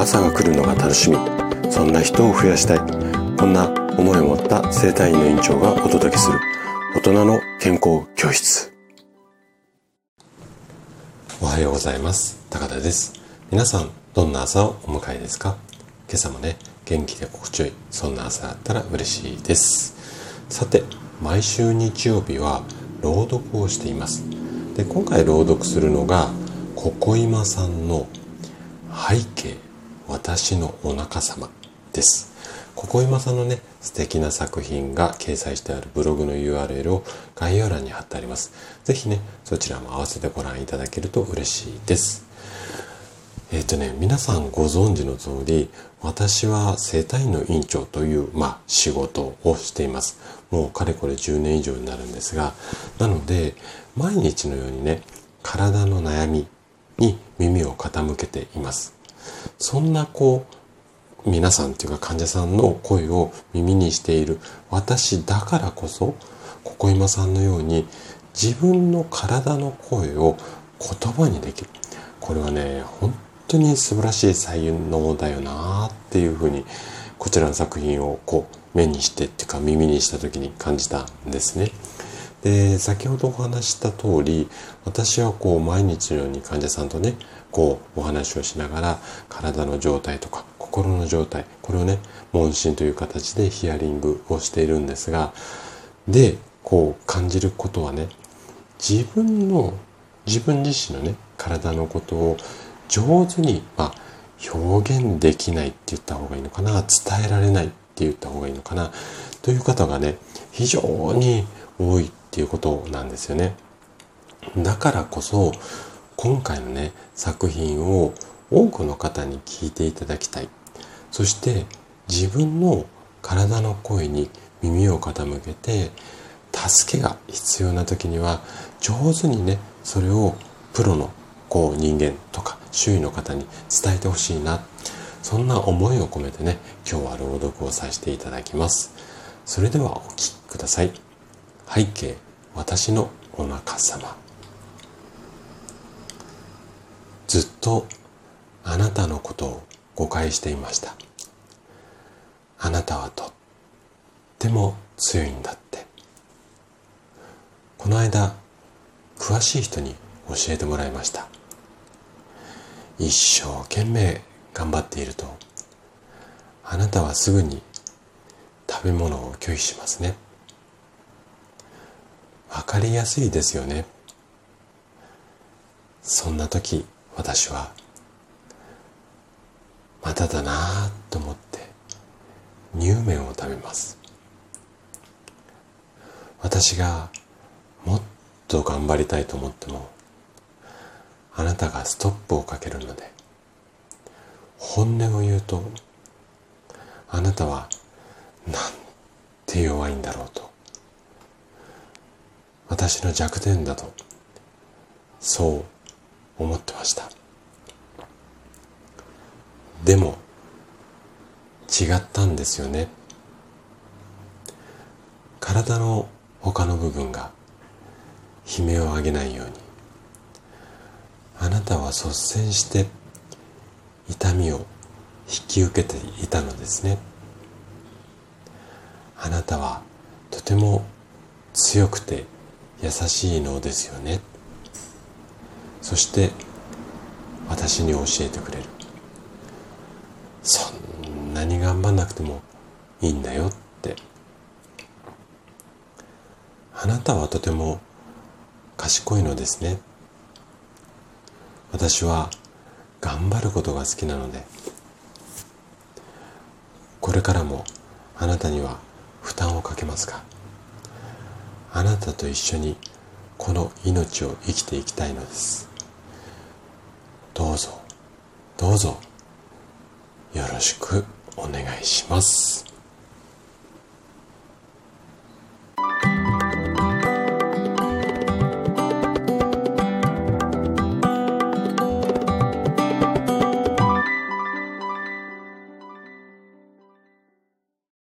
朝が来るのが楽しみ。そんな人を増やしたい。こんな思いを持った生体院の院長がお届けする。大人の健康教室。おはようございます。高田です。皆さんどんな朝をお迎えですか？今朝もね元気で心地よい。そんな朝だったら嬉しいです。さて毎週日曜日は朗読をしています。で今回朗読するのがここ今さんの背景。私のお腹様です。ここ今さんのね素敵な作品が掲載してあるブログの URL を概要欄に貼ってあります。是非ねそちらも合わせてご覧いただけると嬉しいです。えっ、ー、とね皆さんご存知の通り私は生体院の院長という、まあ、仕事をしています。もうかれこれ10年以上になるんですがなので毎日のようにね体の悩みに耳を傾けています。そんなこう皆さんというか患者さんの声を耳にしている私だからこそここ今さんのように自分の体の声を言葉にできるこれはね本当に素晴らしい才能だよなっていうふうにこちらの作品をこう目にしてっていうか耳にした時に感じたんですね。で先ほどお話した通り私はこう毎日のように患者さんとねこうお話をしながら体の状態とか心の状態これをね問診という形でヒアリングをしているんですがでこう感じることはね自分の自分自身のね体のことを上手に、まあ、表現できないって言った方がいいのかな伝えられないって言った方がいいのかなという方がね非常に多いっていうことなんですよね。だからこそ今回のね作品を多くの方に聞いていただきたい。そして自分の体の声に耳を傾けて助けが必要な時には上手にねそれをプロのこう人間とか周囲の方に伝えてほしいな。そんな思いを込めてね今日は朗読をさせていただきます。それではお聴きください。背景私のお腹様ずっとあなたのことを誤解していました。あなたはとっても強いんだって。この間詳しい人に教えてもらいました。一生懸命頑張っているとあなたはすぐに食べ物を拒否しますね。わかりやすいですよね。そんな時私はまただなぁと思って乳麺を食べます。私がもっと頑張りたいと思ってもあなたがストップをかけるので本音を言うとあなたはなんて弱いんだろうと私の弱点だとそう思ってました。でも違ったんですよね。体の他の部分が悲鳴を上げないように。あなたは率先して痛みを引き受けていたのですね。あなたはとても強くて優しいのですよね。そして私に教えてくれる。そんなに頑張んなくてもいいんだよって。あなたはとても賢いのですね。私は頑張ることが好きなので。これからもあなたには負担をかけますが。あなたと一緒にこの命を生きていきたいのです。どうぞ。どうぞ。よろしくお願いします。